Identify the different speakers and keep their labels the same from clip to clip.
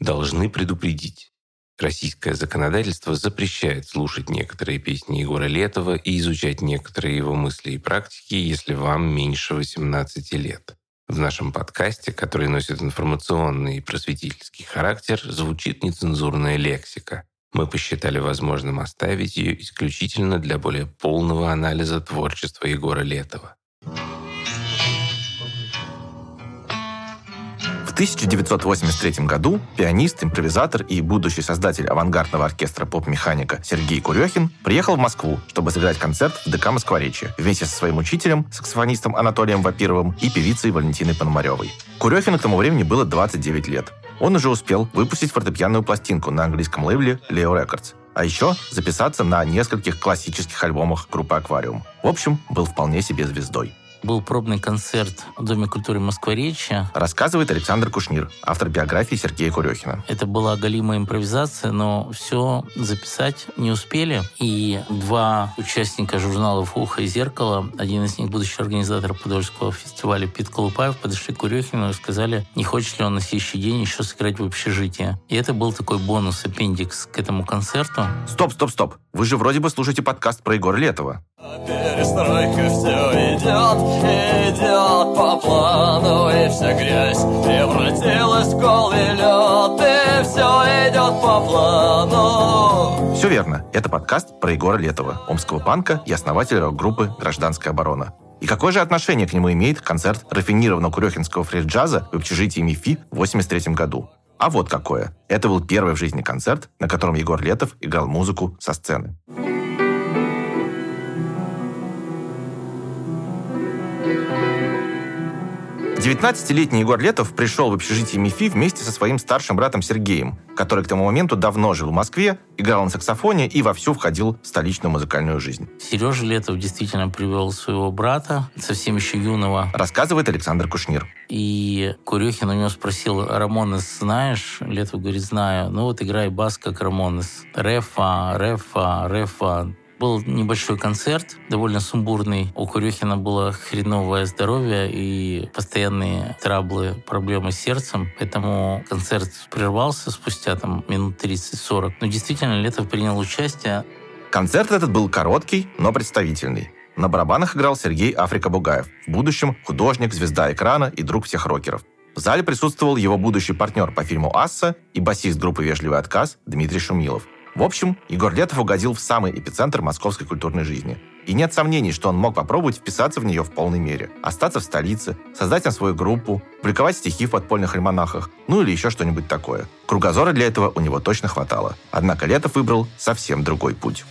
Speaker 1: Должны предупредить. Российское законодательство запрещает слушать некоторые песни Егора Летова и изучать некоторые его мысли и практики, если вам меньше 18 лет. В нашем подкасте, который носит информационный и просветительский характер, звучит нецензурная лексика. Мы посчитали возможным оставить ее исключительно для более полного анализа творчества Егора Летова.
Speaker 2: 1983 году пианист, импровизатор и будущий создатель авангардного оркестра поп-механика Сергей Курехин приехал в Москву, чтобы сыграть концерт в ДК Москворечье вместе со своим учителем, саксофонистом Анатолием Вапировым и певицей Валентиной Пономаревой. Курехину к тому времени было 29 лет. Он уже успел выпустить фортепианную пластинку на английском лейбле Leo Records, а еще записаться на нескольких классических альбомах группы «Аквариум». В общем, был вполне себе звездой
Speaker 3: был пробный концерт в Доме культуры Москворечья.
Speaker 2: Рассказывает Александр Кушнир, автор биографии Сергея Курехина.
Speaker 3: Это была галимая импровизация, но все записать не успели. И два участника журналов «Ухо» и «Зеркало», один из них будущий организатор Подольского фестиваля Пит Колупаев, подошли к Курехину и сказали, не хочет ли он на следующий день еще сыграть в общежитии. И это был такой бонус, аппендикс к этому концерту.
Speaker 2: Стоп, стоп, стоп. Вы же вроде бы слушаете подкаст про Егора Летова.
Speaker 4: Перестройка все идет, идет по плану И вся грязь превратилась в голый лед И все идет по плану
Speaker 2: Все верно, это подкаст про Егора Летова, омского панка и основателя рок-группы «Гражданская оборона». И какое же отношение к нему имеет концерт рафинированного курехинского фри-джаза в общежитии МИФИ в 1983 году? А вот какое. Это был первый в жизни концерт, на котором Егор Летов играл музыку со сцены. 19-летний Егор Летов пришел в общежитие МИФИ вместе со своим старшим братом Сергеем, который к тому моменту давно жил в Москве, играл на саксофоне и вовсю входил в столичную музыкальную жизнь.
Speaker 3: Сережа Летов действительно привел своего брата, совсем еще юного.
Speaker 2: Рассказывает Александр Кушнир.
Speaker 3: И Курехин у него спросил, Рамонес знаешь? Летов говорит, знаю. Ну вот играй бас, как Рамонес. Рефа, рефа, рефа был небольшой концерт, довольно сумбурный. У Курехина было хреновое здоровье и постоянные траблы, проблемы с сердцем. Поэтому концерт прервался спустя там минут 30-40. Но действительно, Летов принял участие.
Speaker 2: Концерт этот был короткий, но представительный. На барабанах играл Сергей Африка Бугаев, в будущем художник, звезда экрана и друг всех рокеров. В зале присутствовал его будущий партнер по фильму «Асса» и басист группы «Вежливый отказ» Дмитрий Шумилов. В общем, Егор Летов угодил в самый эпицентр московской культурной жизни. И нет сомнений, что он мог попробовать вписаться в нее в полной мере. Остаться в столице, создать там свою группу, публиковать стихи в подпольных альманахах, ну или еще что-нибудь такое. Кругозора для этого у него точно хватало. Однако Летов выбрал совсем другой путь.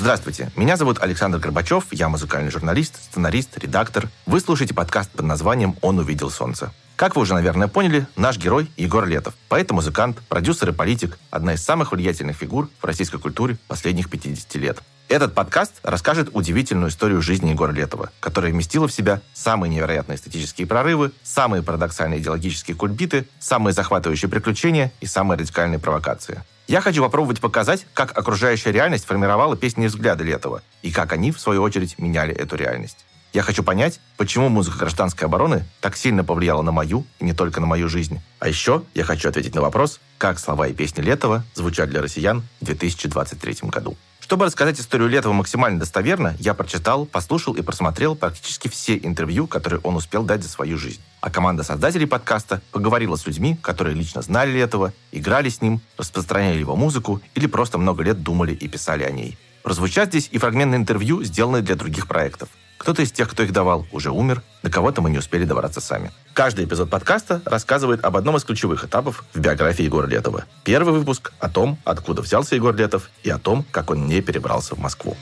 Speaker 2: Здравствуйте, меня зовут Александр Горбачев, я музыкальный журналист, сценарист, редактор. Вы слушаете подкаст под названием «Он увидел солнце». Как вы уже, наверное, поняли, наш герой Егор Летов. Поэт-музыкант, продюсер и политик, одна из самых влиятельных фигур в российской культуре последних 50 лет. Этот подкаст расскажет удивительную историю жизни Егора Летова, которая вместила в себя самые невероятные эстетические прорывы, самые парадоксальные идеологические кульбиты, самые захватывающие приключения и самые радикальные провокации. Я хочу попробовать показать, как окружающая реальность формировала песни и взгляды Летова, и как они, в свою очередь, меняли эту реальность. Я хочу понять, почему музыка гражданской обороны так сильно повлияла на мою и не только на мою жизнь. А еще я хочу ответить на вопрос, как слова и песни Летова звучат для россиян в 2023 году. Чтобы рассказать историю Летова максимально достоверно, я прочитал, послушал и просмотрел практически все интервью, которые он успел дать за свою жизнь. А команда создателей подкаста поговорила с людьми, которые лично знали Летова, играли с ним, распространяли его музыку или просто много лет думали и писали о ней. Прозвучат здесь и фрагментные интервью, сделанные для других проектов. Кто-то из тех, кто их давал, уже умер, до кого-то мы не успели добраться сами. Каждый эпизод подкаста рассказывает об одном из ключевых этапов в биографии Егора Летова. Первый выпуск о том, откуда взялся Егор Летов, и о том, как он не перебрался в Москву.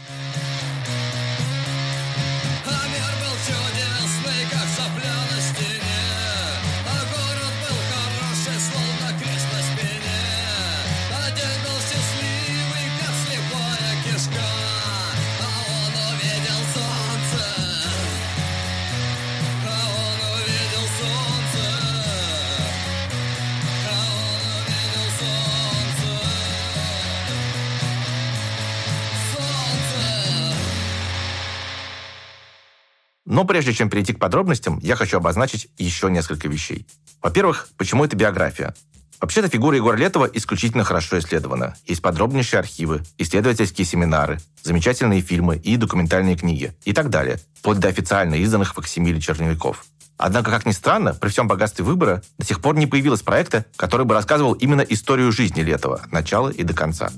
Speaker 2: Но прежде чем перейти к подробностям, я хочу обозначить еще несколько вещей. Во-первых, почему это биография? Вообще-то фигура Егора Летова исключительно хорошо исследована. Есть подробнейшие архивы, исследовательские семинары, замечательные фильмы и документальные книги и так далее, вплоть до официально изданных факсимиле черновиков. Однако, как ни странно, при всем богатстве выбора до сих пор не появилось проекта, который бы рассказывал именно историю жизни Летова начала и до конца.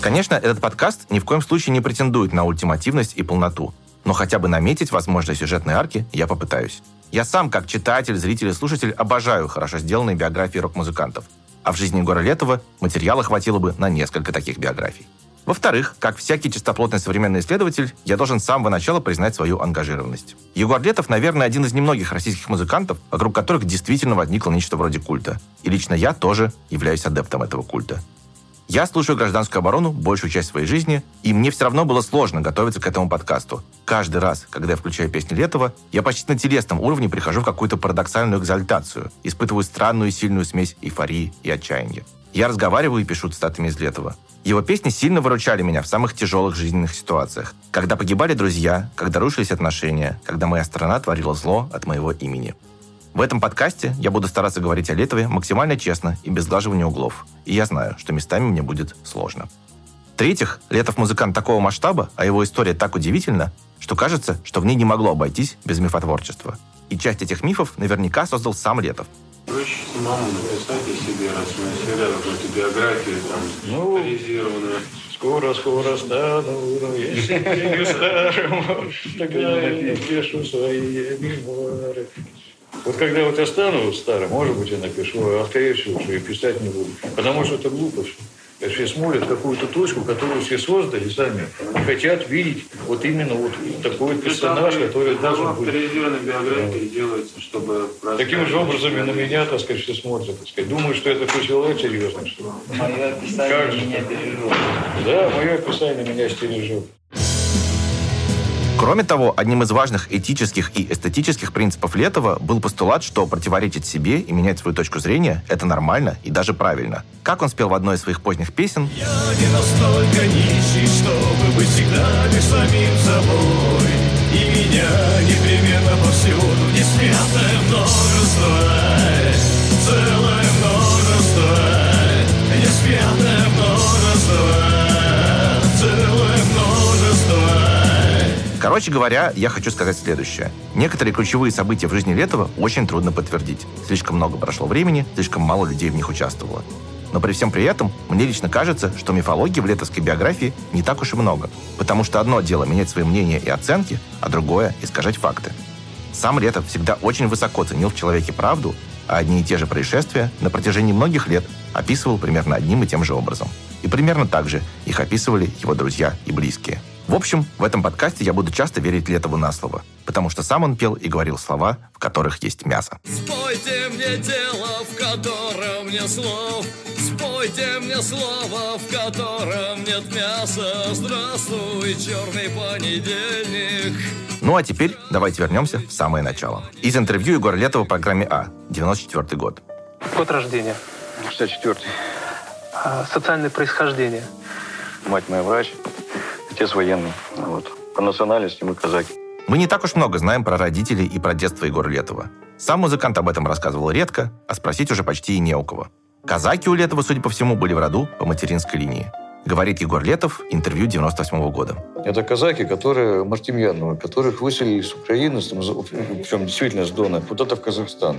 Speaker 2: Конечно, этот подкаст ни в коем случае не претендует на ультимативность и полноту, но хотя бы наметить возможные сюжетные арки я попытаюсь. Я сам, как читатель, зритель и слушатель, обожаю хорошо сделанные биографии рок-музыкантов. А в жизни Егора Летова материала хватило бы на несколько таких биографий. Во-вторых, как всякий чистоплотный современный исследователь, я должен с самого начала признать свою ангажированность. Егор Летов, наверное, один из немногих российских музыкантов, вокруг которых действительно возникло нечто вроде культа. И лично я тоже являюсь адептом этого культа. Я слушаю гражданскую оборону большую часть своей жизни, и мне все равно было сложно готовиться к этому подкасту. Каждый раз, когда я включаю песни Летова, я почти на телесном уровне прихожу в какую-то парадоксальную экзальтацию, испытываю странную и сильную смесь эйфории и отчаяния. Я разговариваю и пишу цитатами из Летова. Его песни сильно выручали меня в самых тяжелых жизненных ситуациях. Когда погибали друзья, когда рушились отношения, когда моя страна творила зло от моего имени. В этом подкасте я буду стараться говорить о Летове максимально честно и без сглаживания углов. И я знаю, что местами мне будет сложно. В-третьих, Летов музыкант такого масштаба, а его история так удивительна, что кажется, что в ней не могло обойтись без мифотворчества. И часть этих мифов наверняка создал сам Летов.
Speaker 5: Проще самому написать о себе, раз у нас всегда какую-то биографию там
Speaker 6: Ну,
Speaker 5: детализированную.
Speaker 6: Скоро, скоро стану, если старому, тогда я напишу свои мемуары. Вот когда вот я стану старым, может быть, я напишу, а скорее всего, что я писать не буду. Потому что это глупость. Все смотрят какую-то точку, которую все создали сами, и хотят видеть вот именно вот такой персонаж, который должен быть.
Speaker 5: авторизированной биографии делается, чтобы...
Speaker 6: Таким же образом и на меня, так сказать, все смотрят, так сказать. Думают, что я такой человек серьезный, что ли.
Speaker 7: Мое описание
Speaker 6: Как же?
Speaker 7: меня бережет.
Speaker 6: Да, мое описание меня стережет.
Speaker 2: Кроме того, одним из важных этических и эстетических принципов Летова был постулат, что противоречить себе и менять свою точку зрения – это нормально и даже правильно. Как он спел в одной из своих поздних песен,
Speaker 8: Я не настолько нищий, чтобы быть всегда лишь самим собой. И меня непременно повсюду несметное множество,
Speaker 2: Короче говоря, я хочу сказать следующее. Некоторые ключевые события в жизни Летова очень трудно подтвердить. Слишком много прошло времени, слишком мало людей в них участвовало. Но при всем при этом, мне лично кажется, что мифологии в летовской биографии не так уж и много. Потому что одно дело менять свои мнения и оценки, а другое – искажать факты. Сам Летов всегда очень высоко ценил в человеке правду, а одни и те же происшествия на протяжении многих лет описывал примерно одним и тем же образом. И примерно так же их описывали его друзья и близкие. В общем, в этом подкасте я буду часто верить Летову на слово, потому что сам он пел и говорил слова, в которых есть мясо.
Speaker 4: Спойте мне дело, в котором нет слов Спойте мне слово, в котором нет мяса Здравствуй, черный понедельник
Speaker 2: Ну а теперь давайте вернемся в самое начало. Из интервью Егора Летова в программе «А», 94 год.
Speaker 9: Год рождения.
Speaker 10: 64
Speaker 9: А, социальное происхождение.
Speaker 10: Мать моя врач, отец военный. Вот. По национальности мы казаки.
Speaker 2: Мы не так уж много знаем про родителей и про детство Егора Летова. Сам музыкант об этом рассказывал редко, а спросить уже почти и не у кого. Казаки у Летова, судя по всему, были в роду по материнской линии. Говорит Егор Летов, интервью 98 года.
Speaker 6: Это казаки, которые Мартемьянова, которых выселили с Украины, причем действительно с Дона, куда-то в Казахстан.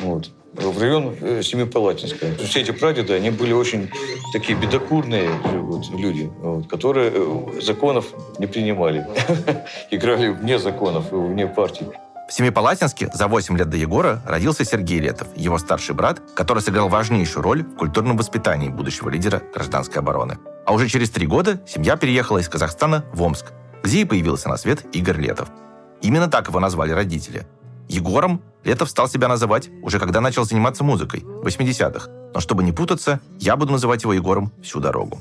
Speaker 6: Вот. В район э, Семипалатинска. Все эти прадеды, они были очень такие бедокурные вот, люди, вот, которые э, законов не принимали. Играли вне законов, вне партий.
Speaker 2: В Семипалатинске за 8 лет до Егора родился Сергей Летов, его старший брат, который сыграл важнейшую роль в культурном воспитании будущего лидера гражданской обороны. А уже через три года семья переехала из Казахстана в Омск, где и появился на свет Игорь Летов. Именно так его назвали родители. Егором Летов стал себя называть уже когда начал заниматься музыкой, в 80-х. Но чтобы не путаться, я буду называть его Егором всю дорогу.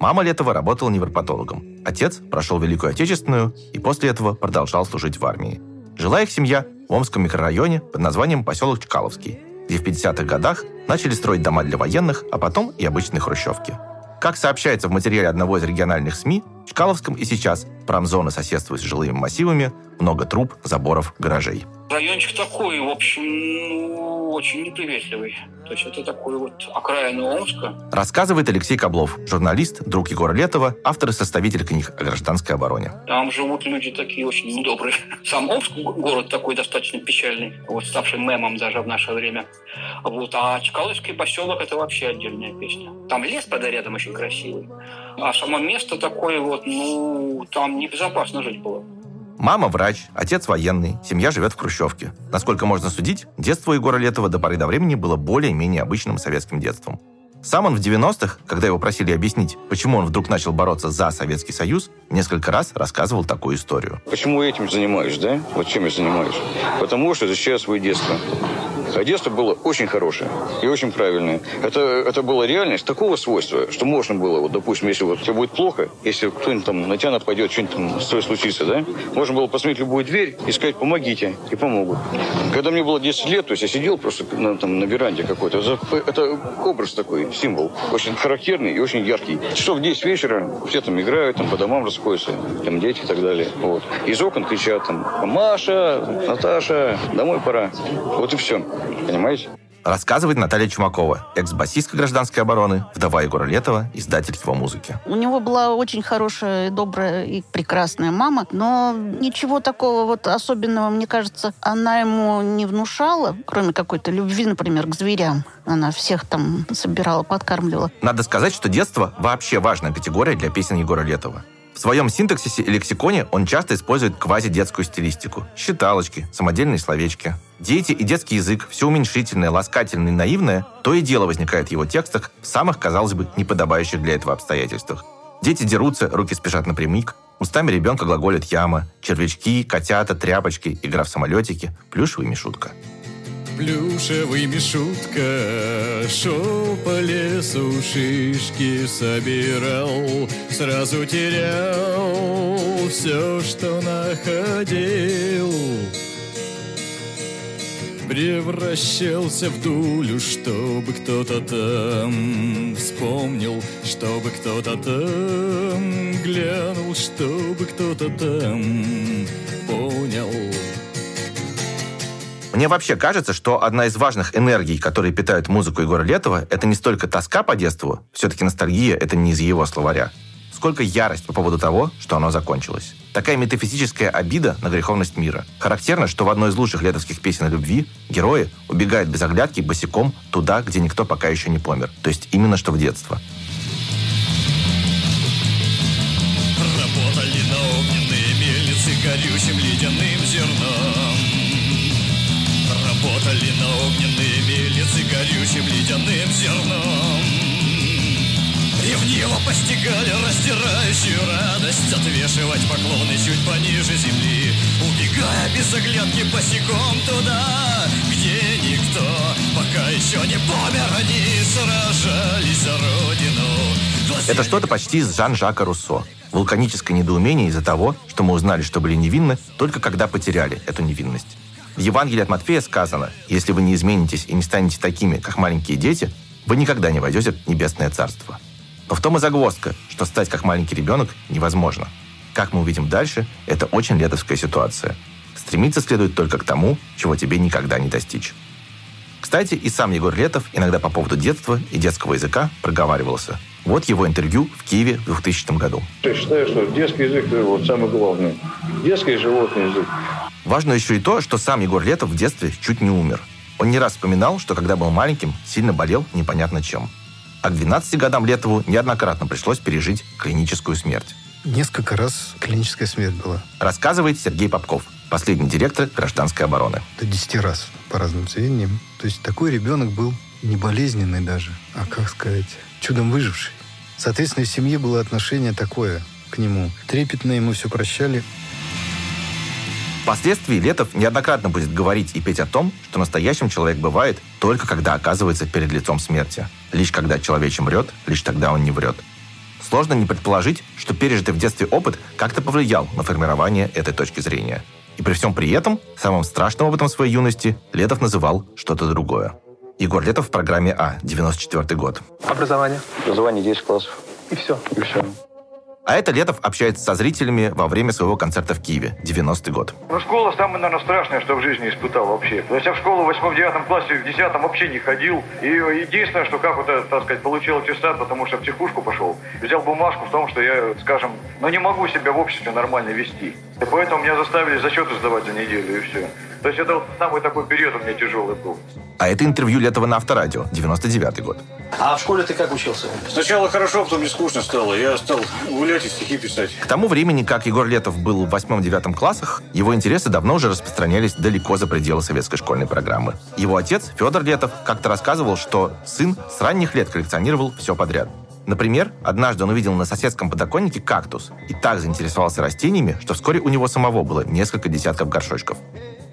Speaker 2: Мама Летова работала невропатологом. Отец прошел Великую Отечественную и после этого продолжал служить в армии. Жила их семья в Омском микрорайоне под названием поселок Чкаловский, где в 50-х годах начали строить дома для военных, а потом и обычные хрущевки. Как сообщается в материале одного из региональных СМИ, Чкаловском и сейчас промзона соседствует с жилыми массивами, много труб, заборов, гаражей.
Speaker 7: Райончик такой, в общем, ну, очень неприветливый. То есть это такой вот окраина Омска.
Speaker 2: Рассказывает Алексей Коблов, журналист, друг Егора Летова, автор и составитель книг о гражданской обороне.
Speaker 7: Там живут люди такие очень недобрые. Сам Омск город такой достаточно печальный, вот ставший мемом даже в наше время. Вот. А Чкаловский поселок это вообще отдельная песня. Там лес, правда, рядом очень красивый. А само место такое вот, ну, там небезопасно жить было.
Speaker 2: Мама врач, отец военный, семья живет в Хрущевке. Насколько можно судить, детство Егора Летова до поры до времени было более-менее обычным советским детством. Сам он в 90-х, когда его просили объяснить, почему он вдруг начал бороться за Советский Союз, несколько раз рассказывал такую историю.
Speaker 10: Почему этим занимаюсь, да? Вот чем я занимаюсь? Потому что защищаю свое детство. А детство было очень хорошее и очень правильное. Это, это была реальность такого свойства, что можно было, вот, допустим, если вот тебе будет плохо, если кто-нибудь там на тебя нападет, что-нибудь там с тобой случится, да, можно было посмотреть любую дверь и сказать «помогите», и помогут. Когда мне было 10 лет, то есть я сидел просто на, там, на веранде какой-то, это образ такой, символ, очень характерный и очень яркий. Что в 10 вечера все там играют, там по домам расходятся, там дети и так далее. Вот. Из окон кричат там «Маша, Наташа, домой пора». Вот и все. Понимаете?
Speaker 2: Рассказывает Наталья Чумакова, экс-басистка гражданской обороны, вдова Егора Летова, издатель его музыки.
Speaker 11: У него была очень хорошая, добрая и прекрасная мама, но ничего такого вот особенного, мне кажется, она ему не внушала, кроме какой-то любви, например, к зверям. Она всех там собирала, подкармливала.
Speaker 2: Надо сказать, что детство вообще важная категория для песен Егора Летова. В своем синтаксисе и лексиконе он часто использует квазидетскую стилистику. Считалочки, самодельные словечки. Дети и детский язык, все уменьшительное, ласкательное и наивное, то и дело возникает в его текстах в самых, казалось бы, неподобающих для этого обстоятельствах. Дети дерутся, руки спешат напрямик, устами ребенка глаголят яма, червячки, котята, тряпочки, игра в самолетики, плюшевый мишутка
Speaker 8: плюшевый мишутка Шел по лесу, шишки собирал Сразу терял все, что находил Превращался в дулю, чтобы кто-то там вспомнил, чтобы кто-то там глянул, чтобы кто-то там понял.
Speaker 2: Мне вообще кажется, что одна из важных энергий, которые питают музыку Егора Летова, это не столько тоска по детству, все-таки ностальгия — это не из его словаря, сколько ярость по поводу того, что оно закончилось. Такая метафизическая обида на греховность мира. Характерно, что в одной из лучших летовских песен о любви герои убегают без оглядки босиком туда, где никто пока еще не помер. То есть именно что в детство.
Speaker 8: Работали на огненные мельницы горючим ледяным зерном Работали на огненные мельницы горючим ледяным зерном Ревниво постигали растирающую радость Отвешивать поклоны чуть пониже земли Убегая без оглядки босиком туда Где никто пока еще не помер Они сражались за родину
Speaker 2: Это что-то почти из Жан-Жака Руссо. Вулканическое недоумение из-за того, что мы узнали, что были невинны, только когда потеряли эту невинность. В Евангелии от Матфея сказано, если вы не изменитесь и не станете такими, как маленькие дети, вы никогда не войдете в небесное царство. Но в том и загвоздка, что стать как маленький ребенок невозможно. Как мы увидим дальше, это очень летовская ситуация. Стремиться следует только к тому, чего тебе никогда не достичь. Кстати, и сам Егор Летов иногда по поводу детства и детского языка проговаривался. Вот его интервью в Киеве в 2000 году.
Speaker 6: Я считаю, что детский язык – это вот самое главное. Детский животный язык.
Speaker 2: Важно еще и то, что сам Егор Летов в детстве чуть не умер. Он не раз вспоминал, что когда был маленьким, сильно болел непонятно чем. А к 12 годам Летову неоднократно пришлось пережить клиническую смерть.
Speaker 12: Несколько раз клиническая смерть была.
Speaker 2: Рассказывает Сергей Попков, последний директор гражданской обороны.
Speaker 12: До 10 раз, по разным сведениям. То есть такой ребенок был не болезненный даже, а, как сказать, чудом выживший. Соответственно, в семье было отношение такое к нему. Трепетно ему все прощали.
Speaker 2: Впоследствии Летов неоднократно будет говорить и петь о том, что настоящим человек бывает только когда оказывается перед лицом смерти. Лишь когда человече мрет, лишь тогда он не врет. Сложно не предположить, что пережитый в детстве опыт как-то повлиял на формирование этой точки зрения. И при всем при этом, самым страшным опытом своей юности Летов называл что-то другое. Егор Летов в программе А, 94 год.
Speaker 9: Образование.
Speaker 10: Образование 10 классов.
Speaker 9: И все.
Speaker 6: И все.
Speaker 2: А это Летов общается со зрителями во время своего концерта в Киеве, 90-й год.
Speaker 6: Ну, школа самое, наверное, страшное, что в жизни испытал вообще. То есть я в школу в 8-9 классе, в 10 вообще не ходил. И единственное, что как вот, это, так сказать, получил аттестат, потому что в психушку пошел, взял бумажку в том, что я, скажем, ну не могу себя в обществе нормально вести. И поэтому меня заставили зачеты сдавать за неделю, и все. То есть это вот самый такой период у меня тяжелый был.
Speaker 2: А это интервью Летова на Авторадио, 99-й год.
Speaker 9: А в школе ты как учился?
Speaker 6: Сначала хорошо, потом мне скучно стало. Я стал гулять и стихи писать.
Speaker 2: К тому времени, как Егор Летов был в 8-9 классах, его интересы давно уже распространялись далеко за пределы советской школьной программы. Его отец, Федор Летов, как-то рассказывал, что сын с ранних лет коллекционировал все подряд. Например, однажды он увидел на соседском подоконнике кактус и так заинтересовался растениями, что вскоре у него самого было несколько десятков горшочков.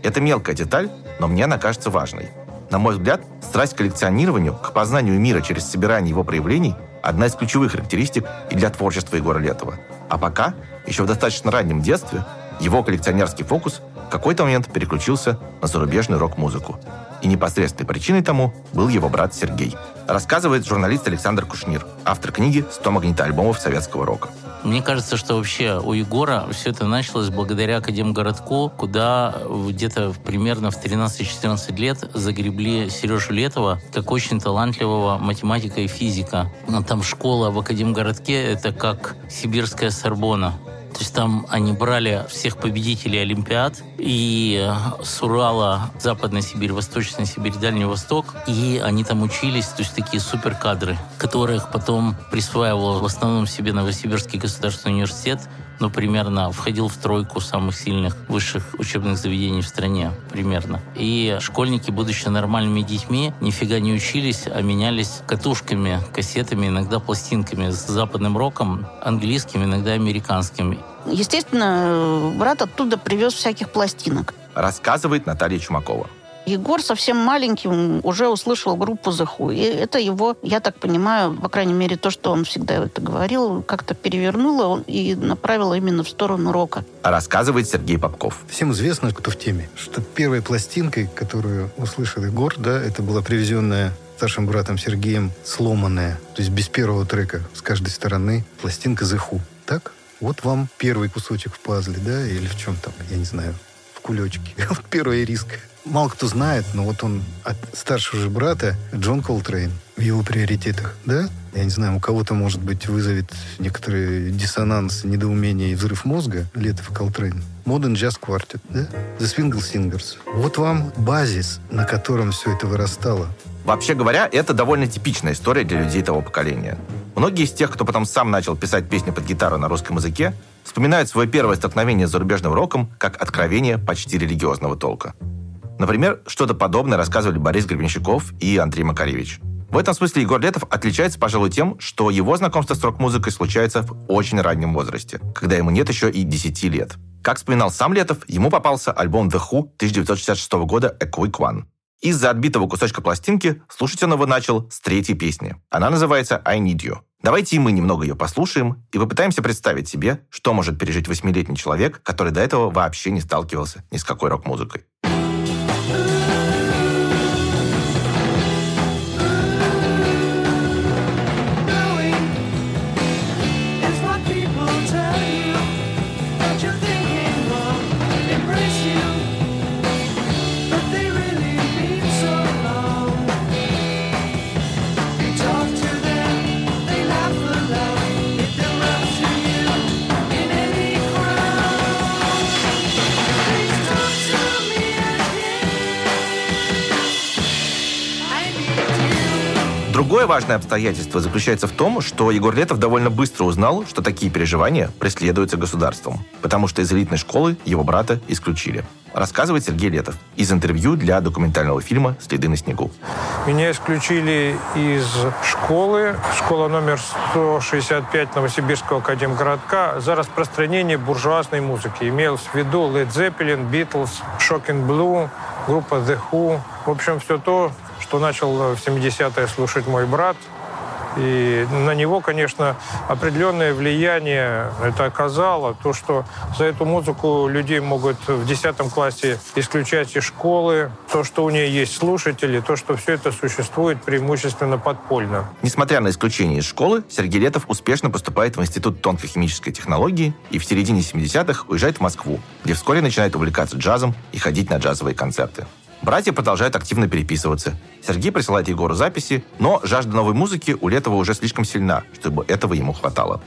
Speaker 2: Это мелкая деталь, но мне она кажется важной. На мой взгляд, страсть к коллекционированию, к познанию мира через собирание его проявлений – одна из ключевых характеристик и для творчества Егора Летова. А пока, еще в достаточно раннем детстве, его коллекционерский фокус в какой-то момент переключился на зарубежную рок-музыку. И непосредственной причиной тому был его брат Сергей. Рассказывает журналист Александр Кушнир, автор книги «100 магнитоальбомов советского рока».
Speaker 3: Мне кажется, что вообще у Егора все это началось благодаря Академгородку, куда где-то примерно в 13-14 лет загребли Сережу Летова, как очень талантливого математика и физика. Но там школа в Академгородке — это как сибирская Сорбона. То есть там они брали всех победителей Олимпиад и э, с Урала, Западная Сибирь, Восточная Сибирь, Дальний Восток. И они там учились, то есть такие суперкадры, которых потом присваивал в основном себе Новосибирский государственный университет, ну, примерно входил в тройку самых сильных высших учебных заведений в стране, примерно. И школьники, будучи нормальными детьми, нифига не учились, а менялись катушками, кассетами, иногда пластинками с западным роком, английским, иногда американским.
Speaker 11: Естественно, брат оттуда привез всяких пластинок.
Speaker 2: Рассказывает Наталья Чумакова.
Speaker 11: Егор совсем маленьким уже услышал группу The Who. И это его, я так понимаю, по крайней мере, то, что он всегда это говорил, как-то перевернуло и направило именно в сторону рока.
Speaker 2: Рассказывает Сергей Попков.
Speaker 12: Всем известно, кто в теме, что первой пластинкой, которую услышал Егор, да, это была привезенная старшим братом Сергеем сломанная, то есть без первого трека с каждой стороны, пластинка The Who. Так? Вот вам первый кусочек в пазле, да, или в чем там, я не знаю, в кулечке. Вот первая риска мало кто знает, но вот он от старшего же брата Джон Колтрейн в его приоритетах, да? Я не знаю, у кого-то, может быть, вызовет некоторый диссонанс, недоумение и взрыв мозга Летов и Колтрейн. Modern Jazz Quartet, да? The Swingle Singers. Вот вам базис, на котором все это вырастало.
Speaker 2: Вообще говоря, это довольно типичная история для людей того поколения. Многие из тех, кто потом сам начал писать песни под гитару на русском языке, вспоминают свое первое столкновение с зарубежным роком как откровение почти религиозного толка. Например, что-то подобное рассказывали Борис Гребенщиков и Андрей Макаревич. В этом смысле Егор Летов отличается, пожалуй, тем, что его знакомство с рок-музыкой случается в очень раннем возрасте, когда ему нет еще и 10 лет. Как вспоминал сам Летов, ему попался альбом The Who 1966 года «A Quick One». Из-за отбитого кусочка пластинки слушать он его начал с третьей песни. Она называется «I Need You». Давайте и мы немного ее послушаем и попытаемся представить себе, что может пережить восьмилетний человек, который до этого вообще не сталкивался ни с какой рок-музыкой. Другое важное обстоятельство заключается в том, что Егор Летов довольно быстро узнал, что такие переживания преследуются государством, потому что из элитной школы его брата исключили. Рассказывает Сергей Летов из интервью для документального фильма «Следы на снегу».
Speaker 13: Меня исключили из школы, школа номер 165 Новосибирского академгородка, за распространение буржуазной музыки. Имелось в виду Led Zeppelin, Beatles, Shocking Blue, группа The Who. В общем, все то, что начал в 70-е слушать мой брат, И на него, конечно, определенное влияние это оказало. То, что за эту музыку людей могут в 10 классе исключать из школы, то, что у нее есть слушатели, то, что все это существует преимущественно подпольно.
Speaker 2: Несмотря на исключение из школы, Сергей Летов успешно поступает в Институт тонкохимической технологии и в середине 70-х уезжает в Москву, где вскоре начинает увлекаться джазом и ходить на джазовые концерты. Братья продолжают активно переписываться. Сергей присылает Егору записи, но жажда новой музыки у Летова уже слишком сильна, чтобы этого ему хватало.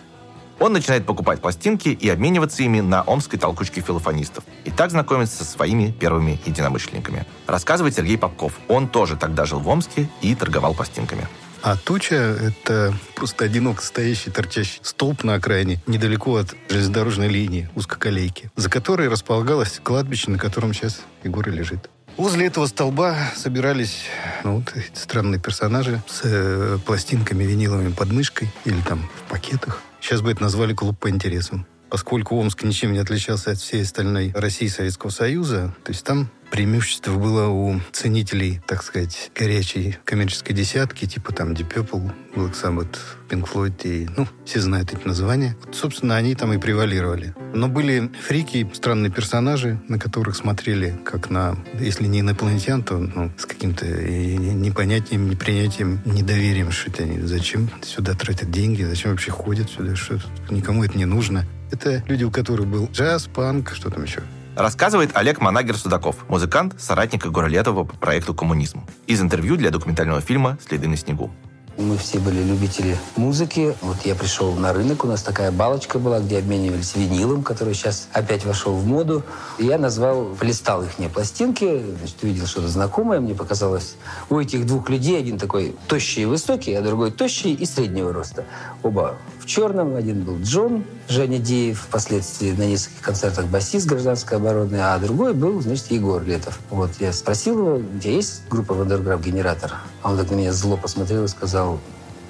Speaker 2: Он начинает покупать пластинки и обмениваться ими на омской толкучке филофонистов. И так знакомится со своими первыми единомышленниками. Рассказывает Сергей Попков. Он тоже тогда жил в Омске и торговал пластинками.
Speaker 12: А туча — это просто одиноко стоящий, торчащий столб на окраине, недалеко от железнодорожной линии, узкоколейки, за которой располагалось кладбище, на котором сейчас Егор лежит. Возле этого столба собирались ну, вот, эти странные персонажи с э, пластинками виниловыми под мышкой или там в пакетах. Сейчас бы это назвали клуб по интересам. Поскольку Омск ничем не отличался от всей остальной России Советского Союза, то есть там преимущество было у ценителей, так сказать, горячей коммерческой десятки, типа там Deep Purple, Black Sabbath, Pink Floyd и, ну, все знают эти названия. Вот, собственно, они там и превалировали. Но были фрики, странные персонажи, на которых смотрели как на, если не инопланетян, то ну, с каким-то непонятием, непринятием, недоверием, что они зачем сюда тратят деньги, зачем вообще ходят сюда, что никому это не нужно. Это люди, у которых был джаз, панк, что там еще.
Speaker 2: Рассказывает Олег Манагер-Судаков, музыкант, соратник Егора Летова по проекту «Коммунизм». Из интервью для документального фильма «Следы на снегу».
Speaker 14: Мы все были любители музыки. Вот я пришел на рынок, у нас такая балочка была, где обменивались винилом, который сейчас опять вошел в моду. И я назвал, полистал их мне пластинки, значит, увидел что-то знакомое. Мне показалось, у этих двух людей один такой тощий и высокий, а другой тощий и среднего роста. Оба в черном. Один был Джон Женя Диев, впоследствии на нескольких концертах басист гражданской обороны, а другой был, значит, Егор Летов. Вот я спросил его, у тебя есть группа Вандерграф Генератор? А он так на меня зло посмотрел и сказал,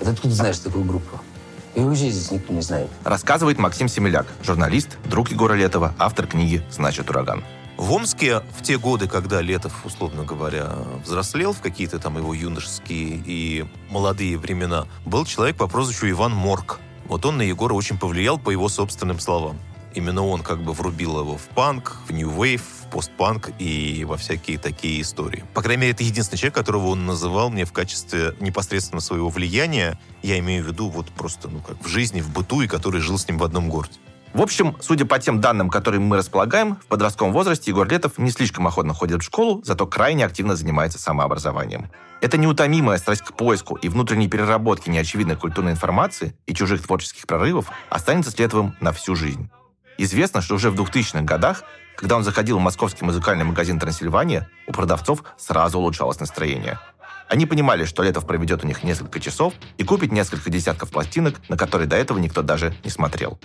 Speaker 14: это откуда знаешь такую группу? И вообще здесь никто не знает.
Speaker 2: Рассказывает Максим Семеляк, журналист, друг Егора Летова, автор книги «Значит, ураган».
Speaker 15: В Омске в те годы, когда Летов, условно говоря, взрослел в какие-то там его юношеские и молодые времена, был человек по прозвищу Иван Морг. Вот он на Егора очень повлиял по его собственным словам. Именно он как бы врубил его в панк, в нью вейв, в постпанк и во всякие такие истории. По крайней мере, это единственный человек, которого он называл мне в качестве непосредственно своего влияния. Я имею в виду вот просто, ну как в жизни, в быту, и который жил с ним в одном городе.
Speaker 2: В общем, судя по тем данным, которыми мы располагаем, в подростковом возрасте Егор Летов не слишком охотно ходит в школу, зато крайне активно занимается самообразованием. Это неутомимая страсть к поиску и внутренней переработке неочевидной культурной информации и чужих творческих прорывов останется с Летовым на всю жизнь. Известно, что уже в 2000-х годах, когда он заходил в московский музыкальный магазин «Трансильвания», у продавцов сразу улучшалось настроение. Они понимали, что Летов проведет у них несколько часов и купит несколько десятков пластинок, на которые до этого никто даже не смотрел.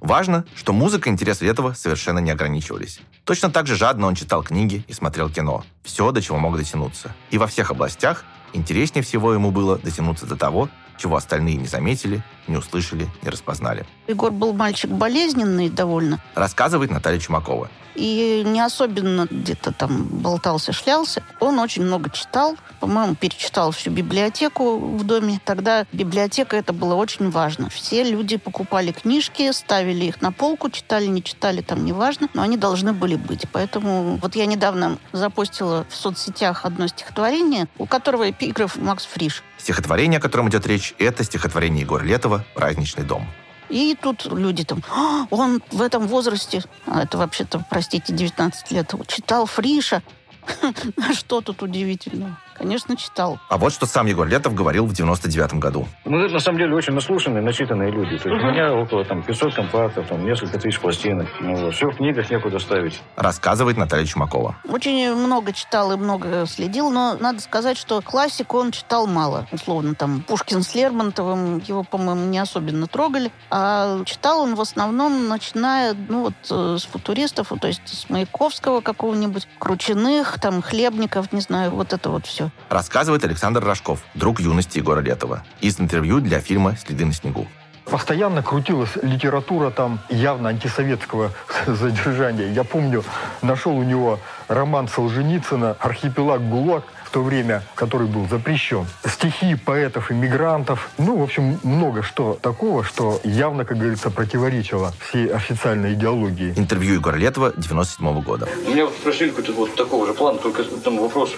Speaker 2: Важно, что музыка и интересы этого совершенно не ограничивались. Точно так же жадно он читал книги и смотрел кино. Все, до чего мог дотянуться. И во всех областях интереснее всего ему было дотянуться до того, чего остальные не заметили, не услышали, не распознали.
Speaker 11: Егор был мальчик болезненный довольно.
Speaker 2: Рассказывает Наталья Чумакова
Speaker 11: и не особенно где-то там болтался, шлялся. Он очень много читал. По-моему, перечитал всю библиотеку в доме. Тогда библиотека это было очень важно. Все люди покупали книжки, ставили их на полку, читали, не читали, там неважно, но они должны были быть. Поэтому вот я недавно запустила в соцсетях одно стихотворение, у которого эпиграф Макс Фриш.
Speaker 2: Стихотворение, о котором идет речь, это стихотворение Егора Летова «Праздничный дом».
Speaker 11: И тут люди там, «А, он в этом возрасте, а это вообще-то, простите, 19 лет, читал Фриша. Что тут удивительного? Конечно, читал.
Speaker 2: А вот что сам Егор Летов говорил в 99 году.
Speaker 6: Мы, на самом деле, очень наслушанные, начитанные люди. То есть у меня около там, 500 компактов, там, несколько тысяч пластинок. Ну, вот. Все в книгах некуда ставить.
Speaker 2: Рассказывает Наталья Чумакова.
Speaker 11: Очень много читал и много следил, но надо сказать, что классику он читал мало. Условно, там, Пушкин с Лермонтовым, его, по-моему, не особенно трогали. А читал он в основном, начиная, ну, вот, э, с футуристов, то есть с Маяковского какого-нибудь, Кручиных, там, Хлебников, не знаю, вот это вот все
Speaker 2: рассказывает Александр Рожков, друг юности Егора Летова, из интервью для фильма «Следы на снегу».
Speaker 16: Постоянно крутилась литература там явно антисоветского задержания. Я помню, нашел у него роман Солженицына «Архипелаг ГУЛАГ». То время, который был запрещен. Стихи поэтов, иммигрантов. Ну, в общем, много что такого, что явно, как говорится, противоречило всей официальной идеологии.
Speaker 2: Интервью Егора Летова 97 года.
Speaker 10: Меня вот спросили какой-то вот такого же плана, только там вопрос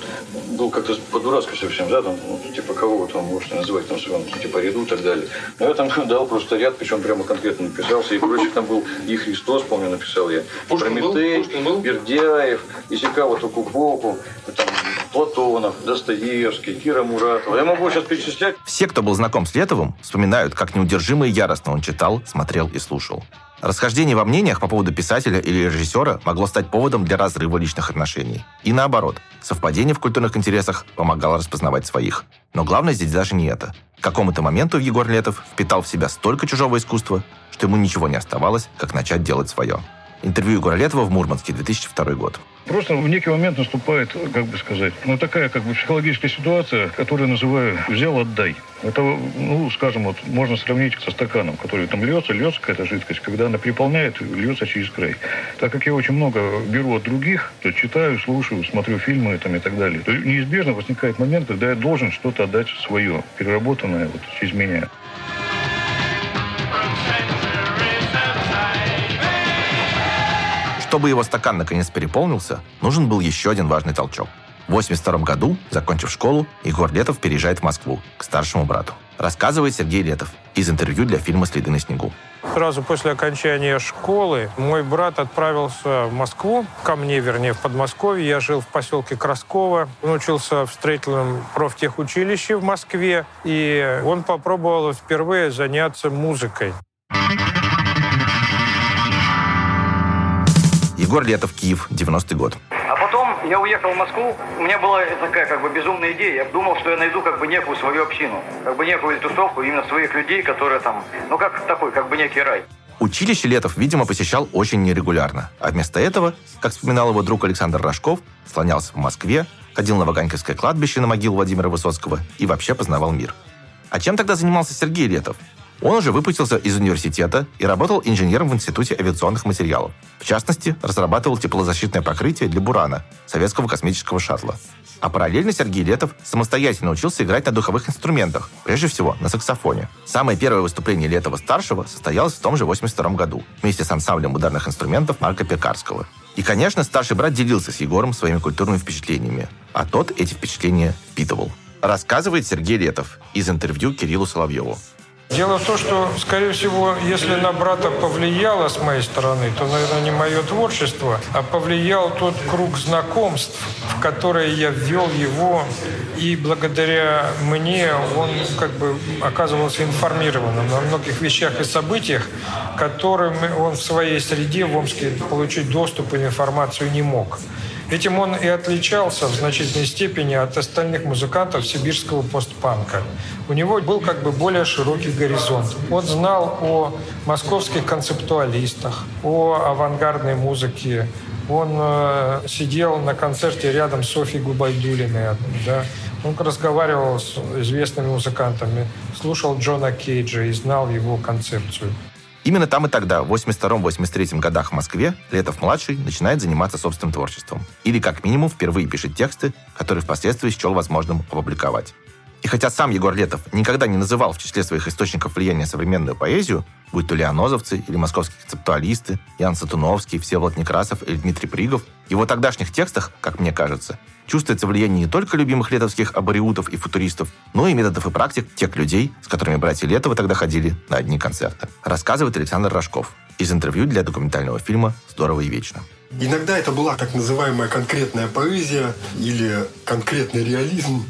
Speaker 10: был как-то по-дурацки совсем, да, там, ну, типа кого вы там можете называть там своем, типа ряду и так далее. Но я там дал просто ряд, причем прямо конкретно написался, и прочих там был и Христос, помню, написал я,
Speaker 5: Пушкин был?
Speaker 10: Прометей,
Speaker 5: Пушкин был?
Speaker 10: Бердяев, Исикава Токубоку, там, Платонов, Достоевский, Кира Муратова. Я могу сейчас перечислять.
Speaker 2: Все, кто был знаком с Летовым, вспоминают, как неудержимо и яростно он читал, смотрел и слушал. Расхождение во мнениях по поводу писателя или режиссера могло стать поводом для разрыва личных отношений. И наоборот, совпадение в культурных интересах помогало распознавать своих. Но главное здесь даже не это. К какому-то моменту Егор Летов впитал в себя столько чужого искусства, что ему ничего не оставалось, как начать делать свое. Интервью Егора Летова в Мурманске, 2002 год.
Speaker 6: Просто в некий момент наступает, как бы сказать, ну такая как бы психологическая ситуация, которую называю «взял, отдай». Это, ну, скажем, вот можно сравнить со стаканом, который там льется, льется какая-то жидкость, когда она переполняет, льется через край. Так как я очень много беру от других, то читаю, слушаю, смотрю фильмы там, и так далее, то неизбежно возникает момент, когда я должен что-то отдать свое, переработанное вот через меня.
Speaker 2: Чтобы его стакан наконец переполнился, нужен был еще один важный толчок. В 82 году, закончив школу, Егор Летов переезжает в Москву к старшему брату. Рассказывает Сергей Летов из интервью для фильма «Следы на снегу».
Speaker 13: Сразу после окончания школы мой брат отправился в Москву, ко мне, вернее, в Подмосковье. Я жил в поселке Красково, он учился в строительном профтехучилище в Москве, и он попробовал впервые заняться музыкой.
Speaker 2: Егор Летов, Киев, 90-й год.
Speaker 9: А потом я уехал в Москву. У меня была такая как бы безумная идея. Я думал, что я найду как бы некую свою общину, как бы некую тусовку именно своих людей, которые там, ну как такой, как бы некий рай.
Speaker 2: Училище Летов, видимо, посещал очень нерегулярно. А вместо этого, как вспоминал его друг Александр Рожков, слонялся в Москве, ходил на Ваганьковское кладбище на могилу Владимира Высоцкого и вообще познавал мир. А чем тогда занимался Сергей Летов? Он уже выпустился из университета и работал инженером в Институте авиационных материалов. В частности, разрабатывал теплозащитное покрытие для «Бурана» советского космического шаттла. А параллельно Сергей Летов самостоятельно учился играть на духовых инструментах, прежде всего на саксофоне. Самое первое выступление Летова-старшего состоялось в том же 82 году, вместе с ансамблем ударных инструментов Марка Пекарского. И, конечно, старший брат делился с Егором своими культурными впечатлениями, а тот эти впечатления впитывал. Рассказывает Сергей Летов из интервью Кириллу Соловьеву.
Speaker 13: Дело в том, что, скорее всего, если на брата повлияло с моей стороны, то, наверное, не мое творчество, а повлиял тот круг знакомств, в которые я ввел его, и благодаря мне он как бы оказывался информированным на многих вещах и событиях, которым он в своей среде в Омске получить доступ и информацию не мог. Этим он и отличался в значительной степени от остальных музыкантов сибирского постпанка. У него был как бы более широкий горизонт. Он знал о московских концептуалистах, о авангардной музыке. Он э, сидел на концерте рядом с Софьей Губайдулиной. Да? Он разговаривал с известными музыкантами, слушал Джона Кейджа и знал его концепцию.
Speaker 2: Именно там и тогда, в 82-83 годах в Москве, Летов-младший начинает заниматься собственным творчеством. Или, как минимум, впервые пишет тексты, которые впоследствии счел возможным опубликовать. И хотя сам Егор Летов никогда не называл в числе своих источников влияния современную поэзию, будь то леонозовцы или московские концептуалисты, Ян Сатуновский, Всеволод Некрасов или Дмитрий Пригов, в его тогдашних текстах, как мне кажется, чувствуется влияние не только любимых летовских абориутов и футуристов, но и методов и практик тех людей, с которыми братья Летовы тогда ходили на одни концерты. Рассказывает Александр Рожков из интервью для документального фильма «Здорово и вечно».
Speaker 17: Иногда это была так называемая конкретная поэзия или конкретный реализм,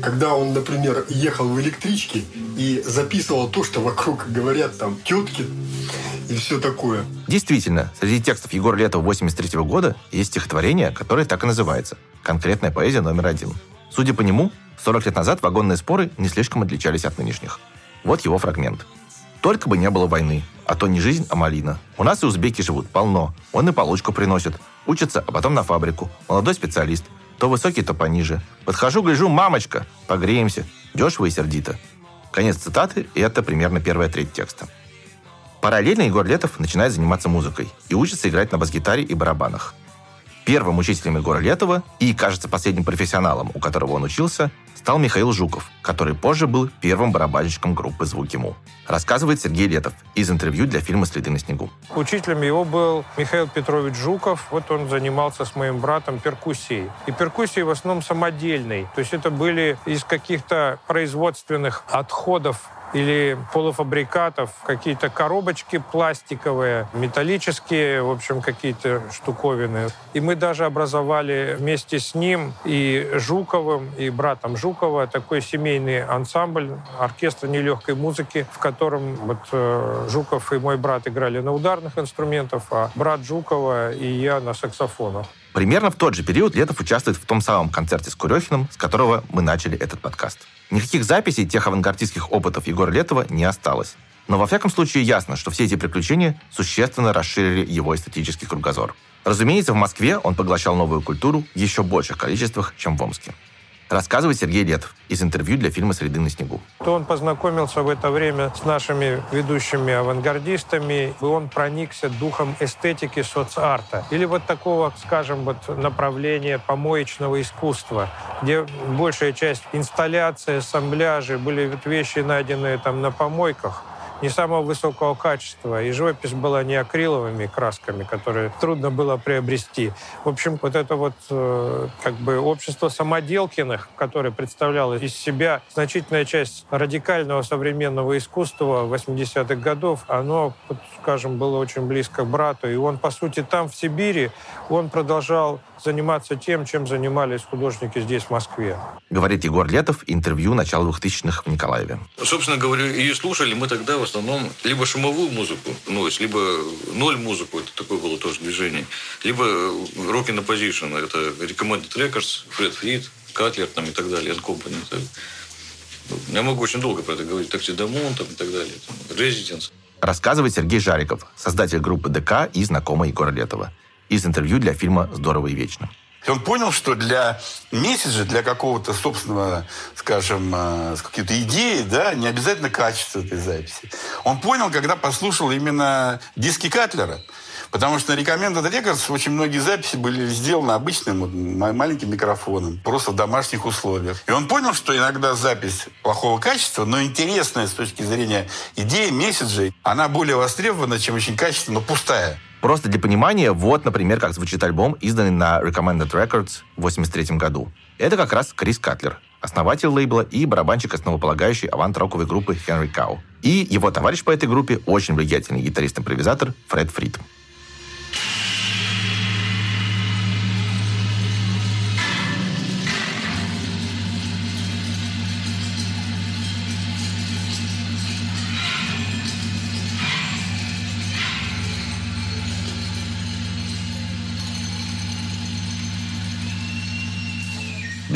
Speaker 17: когда он, например, ехал в электричке и записывал то, что вокруг говорят там тетки и все такое.
Speaker 2: Действительно, среди текстов Егора Летова 83 года есть стихотворение, которое так и называется «Конкретная поэзия номер один». Судя по нему, 40 лет назад вагонные споры не слишком отличались от нынешних. Вот его фрагмент. Только бы не было войны. А то не жизнь, а малина. У нас и узбеки живут полно. Он и получку приносит. Учится, а потом на фабрику. Молодой специалист. То высокий, то пониже. Подхожу, гляжу, мамочка, погреемся. Дешево и сердито. Конец цитаты, и это примерно первая треть текста. Параллельно Егор Летов начинает заниматься музыкой и учится играть на бас-гитаре и барабанах. Первым учителем Егора Летова и, кажется, последним профессионалом, у которого он учился, стал Михаил Жуков, который позже был первым барабанщиком группы «Звуки Му». Рассказывает Сергей Летов из интервью для фильма «Следы на снегу».
Speaker 13: Учителем его был Михаил Петрович Жуков. Вот он занимался с моим братом перкуссией. И перкуссией в основном самодельной. То есть это были из каких-то производственных отходов или полуфабрикатов, какие-то коробочки пластиковые, металлические, в общем, какие-то штуковины. И мы даже образовали вместе с ним и Жуковым, и братом Жукова такой семейный ансамбль оркестра нелегкой музыки, в котором вот э, Жуков и мой брат играли на ударных инструментах, а брат Жукова и я на саксофонах.
Speaker 2: Примерно в тот же период Летов участвует в том самом концерте с Курехиным, с которого мы начали этот подкаст. Никаких записей тех авангардистских опытов Егора Летова не осталось. Но во всяком случае ясно, что все эти приключения существенно расширили его эстетический кругозор. Разумеется, в Москве он поглощал новую культуру в еще больших количествах, чем в Омске рассказывает Сергей Летов из интервью для фильма «Среды на снегу».
Speaker 13: То он познакомился в это время с нашими ведущими авангардистами, и он проникся духом эстетики соцарта. Или вот такого, скажем, вот направления помоечного искусства, где большая часть инсталляции, ассамбляжи были вещи, найденные там на помойках, не самого высокого качества. И живопись была не акриловыми красками, которые трудно было приобрести. В общем, вот это вот э, как бы общество самоделкиных, которое представляло из себя значительная часть радикального современного искусства 80-х годов, оно, скажем, было очень близко к брату. И он, по сути, там, в Сибири, он продолжал заниматься тем, чем занимались художники здесь, в Москве.
Speaker 2: Говорит Егор Летов, интервью начала 2000-х в Николаеве.
Speaker 10: Собственно говоря, ее слушали мы тогда в основном либо шумовую музыку, ну, либо ноль музыку, это такое было тоже движение, либо Rock in Opposition, это Recommended Records, Фред Фрид, Катлер там, и так далее, and Company. Я могу очень долго про это говорить. Такси Дамон там, и так далее. Резиденс.
Speaker 2: Рассказывает Сергей Жариков, создатель группы ДК и знакомый Егора Летова из интервью для фильма «Здорово и вечно».
Speaker 18: Он понял, что для месседжа, для какого-то собственного, скажем, э, какой-то идеи, да, не обязательно качество этой записи. Он понял, когда послушал именно диски Катлера. Потому что на Recommended Records очень многие записи были сделаны обычным вот, маленьким микрофоном, просто в домашних условиях. И он понял, что иногда запись плохого качества, но интересная с точки зрения идеи, месседжей, она более востребована, чем очень качественная, но пустая.
Speaker 2: Просто для понимания, вот, например, как звучит альбом, изданный на Recommended Records в 83 году. Это как раз Крис Катлер, основатель лейбла и барабанщик основополагающей авант-роковой группы Хенри Кау. И его товарищ по этой группе, очень влиятельный гитарист-импровизатор Фред Фрид.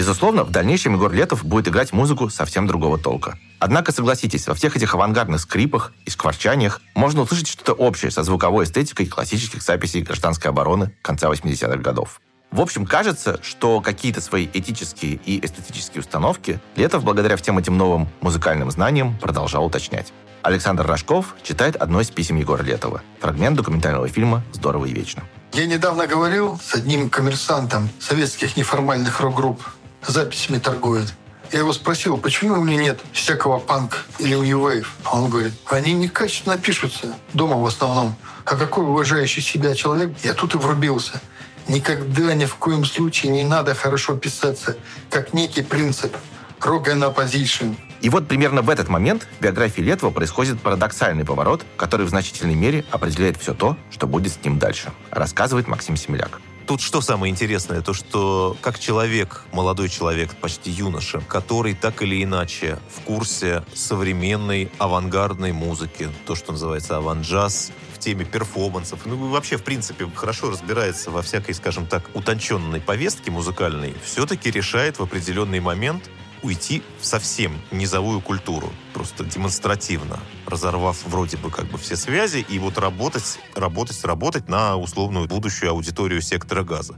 Speaker 2: Безусловно, в дальнейшем Егор Летов будет играть музыку совсем другого толка. Однако, согласитесь, во всех этих авангардных скрипах и скворчаниях можно услышать что-то общее со звуковой эстетикой классических записей гражданской обороны конца 80-х годов. В общем, кажется, что какие-то свои этические и эстетические установки Летов, благодаря всем этим новым музыкальным знаниям, продолжал уточнять. Александр Рожков читает одно из писем Егора Летова. Фрагмент документального фильма «Здорово и вечно».
Speaker 17: Я недавно говорил с одним коммерсантом советских неформальных рок-групп записями торгует. Я его спросил, почему у меня нет всякого панк или new Он говорит, они некачественно пишутся дома в основном. А какой уважающий себя человек, я тут и врубился. Никогда ни в коем случае не надо хорошо писаться, как некий принцип. Rock and opposition.
Speaker 2: И вот примерно в этот момент в биографии Летова происходит парадоксальный поворот, который в значительной мере определяет все то, что будет с ним дальше, рассказывает Максим Семеляк.
Speaker 15: Тут что самое интересное, то что как человек, молодой человек, почти юноша, который так или иначе в курсе современной авангардной музыки, то, что называется аванджаз, в теме перформансов, ну вообще, в принципе, хорошо разбирается во всякой, скажем так, утонченной повестке музыкальной, все-таки решает в определенный момент уйти в совсем низовую культуру, просто демонстративно, разорвав вроде бы как бы все связи, и вот работать, работать, работать на условную будущую аудиторию сектора газа.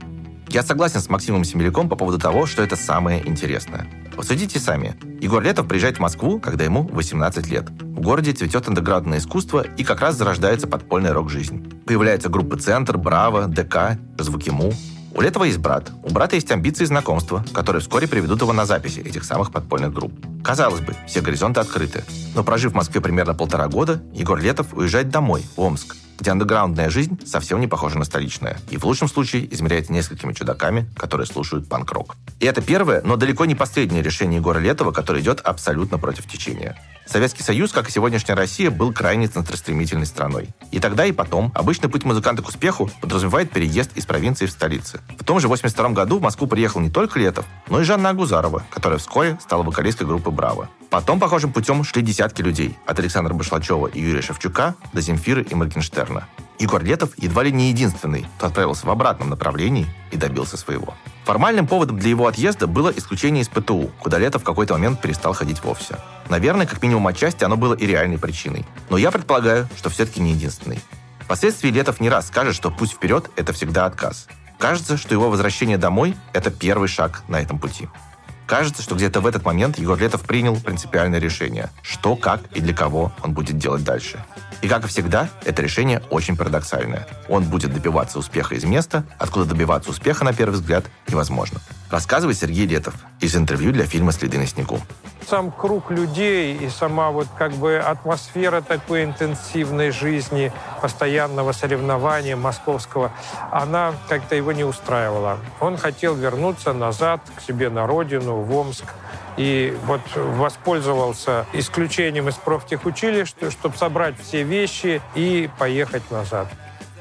Speaker 2: Я согласен с Максимом Семеляком по поводу того, что это самое интересное. Посудите сами. Егор Летов приезжает в Москву, когда ему 18 лет. В городе цветет андеграундное искусство и как раз зарождается подпольная рок-жизнь. Появляются группы «Центр», «Браво», «ДК», «Звуки Му», У Летова есть брат. У брата есть амбиции и знакомства, которые вскоре приведут его на записи этих самых подпольных групп. Казалось бы, все горизонты открыты. Но прожив в Москве примерно полтора года, Егор Летов уезжает домой, в Омск, где андеграундная жизнь совсем не похожа на столичную. И в лучшем случае измеряется несколькими чудаками, которые слушают панк-рок. И это первое, но далеко не последнее решение Егора Летова, которое идет абсолютно против течения. Советский Союз, как и сегодняшняя Россия, был крайне центростремительной страной. И тогда, и потом, обычный путь музыканта к успеху подразумевает переезд из провинции в столицы. В том же 82 году в Москву приехал не только Летов, но и Жанна Агузарова, которая вскоре стала вокалисткой группы «Браво». Потом похожим путем шли десятки людей, от Александра Башлачева и Юрия Шевчука до Земфиры и Моргенштерна. Егор Летов едва ли не единственный, кто отправился в обратном направлении и добился своего. Формальным поводом для его отъезда было исключение из ПТУ, куда Летов в какой-то момент перестал ходить вовсе. Наверное, как минимум отчасти оно было и реальной причиной. Но я предполагаю, что все-таки не единственный. Впоследствии Летов не раз скажет, что путь вперед – это всегда отказ. Кажется, что его возвращение домой – это первый шаг на этом пути. Кажется, что где-то в этот момент Егор Летов принял принципиальное решение, что, как и для кого он будет делать дальше. И, как и всегда, это решение очень парадоксальное. Он будет добиваться успеха из места, откуда добиваться успеха, на первый взгляд, невозможно. Рассказывает Сергей Летов из интервью для фильма «Следы на снегу».
Speaker 13: Сам круг людей и сама вот как бы атмосфера такой интенсивной жизни, постоянного соревнования московского, она как-то его не устраивала. Он хотел вернуться назад к себе на родину, в Омск. И вот воспользовался исключением из профтехучилищ, чтобы собрать все вещи и поехать назад.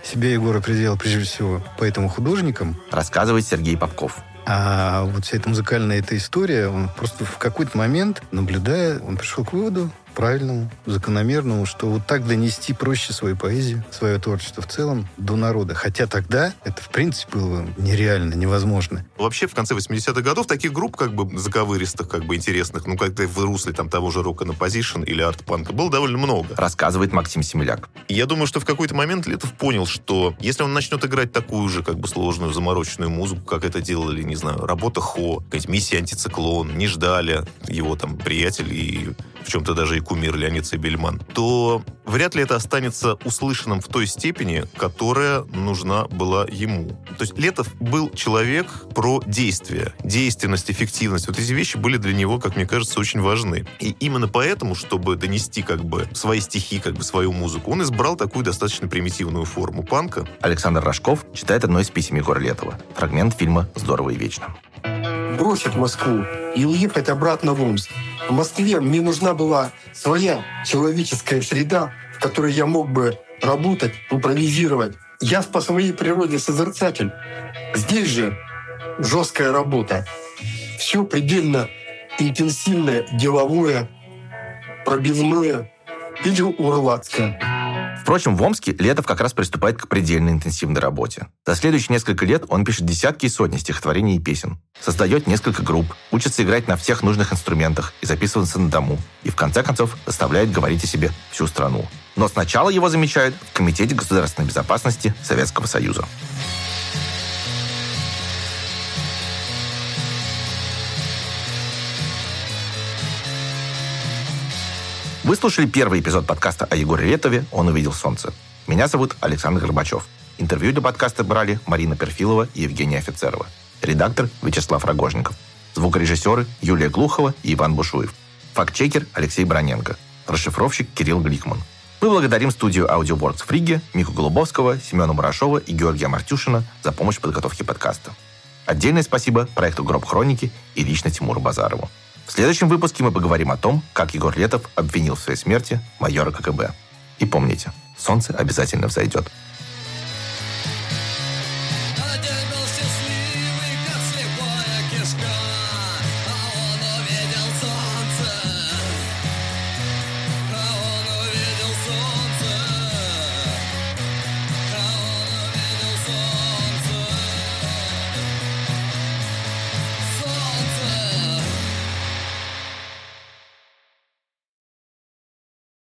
Speaker 12: Себя Егор определял прежде всего поэтому художником.
Speaker 2: Рассказывает Сергей Попков.
Speaker 12: А вот вся эта музыкальная эта история, он просто в какой-то момент, наблюдая, он пришел к выводу, правильному, закономерному, что вот так донести проще свою поэзию, свое творчество в целом до народа. Хотя тогда это, в принципе, было нереально, невозможно.
Speaker 15: Вообще, в конце 80-х годов таких групп, как бы, заковыристых, как бы, интересных, ну, как-то в русле там того же рока на позишн или арт-панка было довольно много.
Speaker 2: Рассказывает Максим Семеляк.
Speaker 15: Я думаю, что в какой-то момент Летов понял, что если он начнет играть такую же, как бы, сложную, замороченную музыку, как это делали, не знаю, работа Хо, какая-нибудь миссия антициклон, не ждали его там приятель и в чем-то даже и кумир Леонид Сабельман, то вряд ли это останется услышанным в той степени, которая нужна была ему. То есть Летов был человек про действие, действенность, эффективность. Вот эти вещи были для него, как мне кажется, очень важны. И именно поэтому, чтобы донести как бы свои стихи, как бы свою музыку, он избрал такую достаточно примитивную форму панка.
Speaker 2: Александр Рожков читает одно из писем Егора Летова. Фрагмент фильма «Здорово и вечно»
Speaker 17: бросить Москву и уехать обратно в Омск. В Москве мне нужна была своя человеческая среда, в которой я мог бы работать, импровизировать. Я по своей природе созерцатель. Здесь же жесткая работа. Все предельно интенсивное, деловое, пробивное или урлацкое.
Speaker 2: Впрочем, в Омске Летов как раз приступает к предельно интенсивной работе. За следующие несколько лет он пишет десятки и сотни стихотворений и песен, создает несколько групп, учится играть на всех нужных инструментах и записываться на дому, и в конце концов заставляет говорить о себе всю страну. Но сначала его замечают в Комитете государственной безопасности Советского Союза. Вы слушали первый эпизод подкаста о Егоре Летове «Он увидел солнце». Меня зовут Александр Горбачев. Интервью для подкаста брали Марина Перфилова и Евгения Офицерова. Редактор Вячеслав Рогожников. Звукорежиссеры Юлия Глухова и Иван Бушуев. Фактчекер Алексей Броненко. Расшифровщик Кирилл Гликман. Мы благодарим студию Audioworks в Риге, Мику Голубовского, Семена Мурашова и Георгия Мартюшина за помощь в подготовке подкаста. Отдельное спасибо проекту «Гроб Хроники» и лично Тимуру Базарову. В следующем выпуске мы поговорим о том, как Егор Летов обвинил в своей смерти майора КГБ. И помните, солнце обязательно взойдет.